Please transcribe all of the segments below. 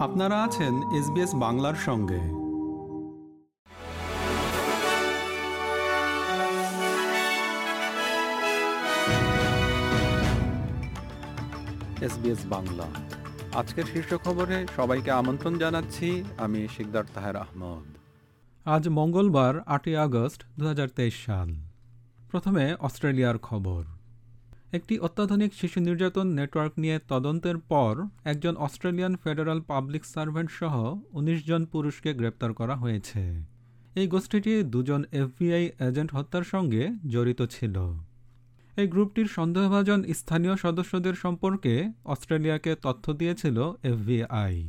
আপনারা আছেন এসবিএস বাংলার সঙ্গে। এসবিএস বাংলা। আজকের শীর্ষ খবরে সবাইকে আমন্ত্রণ জানাচ্ছি আমি শিকদার তাহের আহমদ। আজ মঙ্গলবার আটই আগস্ট দু হাজার তেইশ সাল। প্রথমে অস্ট্রেলিয়ার খবর। একটি অত্যাধুনিক শিশু নির্যাতন নেটওয়ার্ক নিয়ে তদন্তের পর একজন অস্ট্রেলিয়ান ফেডারাল পাবলিক সার্ভেন্ট সহ ১৯ জন পুরুষকে গ্রেপ্তার করা হয়েছে। এই গোষ্ঠীটি দুজন এফবিআই এজেন্ট হত্যার সঙ্গে জড়িত ছিল। এই গ্রুপটির সন্দেহভাজন স্থানীয় সদস্যদের সম্পর্কে অস্ট্রেলিয়াকে তথ্য দিয়েছিল এফবিআই।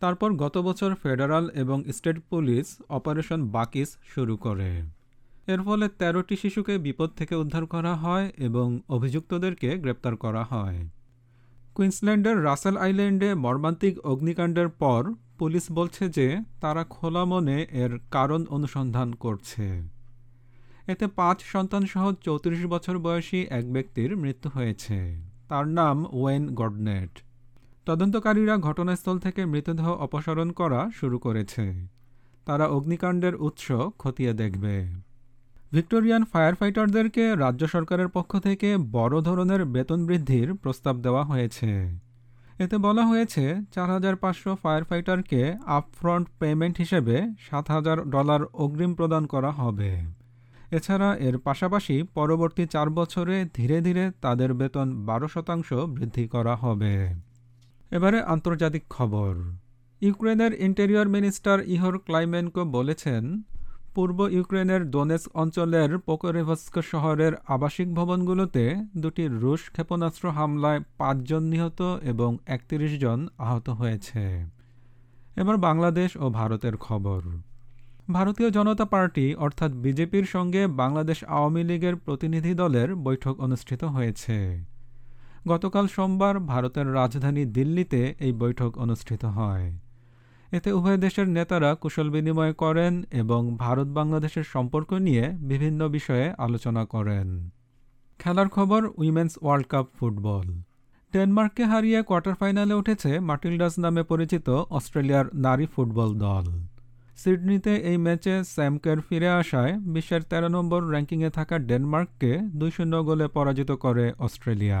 তারপর গত বছর ফেডারাল এবং স্টেট পুলিশ অপারেশন বাকিস শুরু করে। এর ফলে তেরোটি শিশুকে বিপদ থেকে উদ্ধার করা হয় এবং অভিযুক্তদেরকে গ্রেপ্তার করা হয়। কুইন্সল্যান্ডের রাসেল আইল্যান্ডে মর্মান্তিক অগ্নিকাণ্ডের পর পুলিশ বলছে যে তারা খোলা মনে এর কারণ অনুসন্ধান করছে। এতে পাঁচ সন্তানসহ চৌত্রিশ বছর বয়সী এক ব্যক্তির মৃত্যু হয়েছে। তার নাম ওয়েন গডনেট। তদন্তকারীরা ঘটনাস্থল থেকে মৃতদেহ অপসারণ করা শুরু করেছে। তারা অগ্নিকাণ্ডের উৎস খতিয়ে দেখবে। ভিক্টোরিয়ান ফায়ার ফাইটারদেরকে রাজ্য সরকারের পক্ষ থেকে বড় ধরনের বেতন বৃদ্ধির প্রস্তাব দেওয়া হয়েছে। এতে বলা হয়েছে, চার হাজার পাঁচশো ফায়ার ফাইটারকে আপফ্রন্ট পেমেন্ট হিসেবে সাত হাজার ডলার অগ্রিম প্রদান করা হবে। এছাড়া এর পাশাপাশি পরবর্তী চার বছরে ধীরে ধীরে তাদের বেতন বারো শতাংশ বৃদ্ধি করা হবে। এবারে আন্তর্জাতিক খবর। ইউক্রেনের ইন্টেরিয়র মিনিস্টার ইহর ক্লাইমেনকো বলেছেন পূর্ব ইউক্রেনের দোনেস অঞ্চলের পোকোরেভস্ক শহরের আবাসিক ভবনগুলোতে দুটি রুশ ক্ষেপণাস্ত্র হামলায় পাঁচজন নিহত এবং একত্রিশ জন আহত হয়েছে। এবার বাংলাদেশ ও ভারতের খবর। ভারতীয় জনতা পার্টি অর্থাৎ বিজেপির সঙ্গে বাংলাদেশ আওয়ামী লীগের প্রতিনিধি দলের বৈঠক অনুষ্ঠিত হয়েছে। গতকাল সোমবার ভারতের রাজধানী দিল্লিতে এই বৈঠক অনুষ্ঠিত হয়। এতে উভয় দেশের নেতারা কুশল বিনিময় করেন এবং ভারত বাংলাদেশের সম্পর্ক নিয়ে বিভিন্ন বিষয়ে আলোচনা করেন। খেলার খবর, উইমেন্স ওয়ার্ল্ড কাপ ফুটবল। ডেনমার্ককে হারিয়ে কোয়ার্টার ফাইনালে উঠেছে মার্টিলডাস নামে পরিচিত অস্ট্রেলিয়ার নারী ফুটবল দল। সিডনিতে এই ম্যাচে স্যামকের ফিরে আসায় বিশ্বের তেরো নম্বর র্যাঙ্কিংয়ে থাকা ডেনমার্ককে দুই শূন্য গোলে পরাজিত করে অস্ট্রেলিয়া।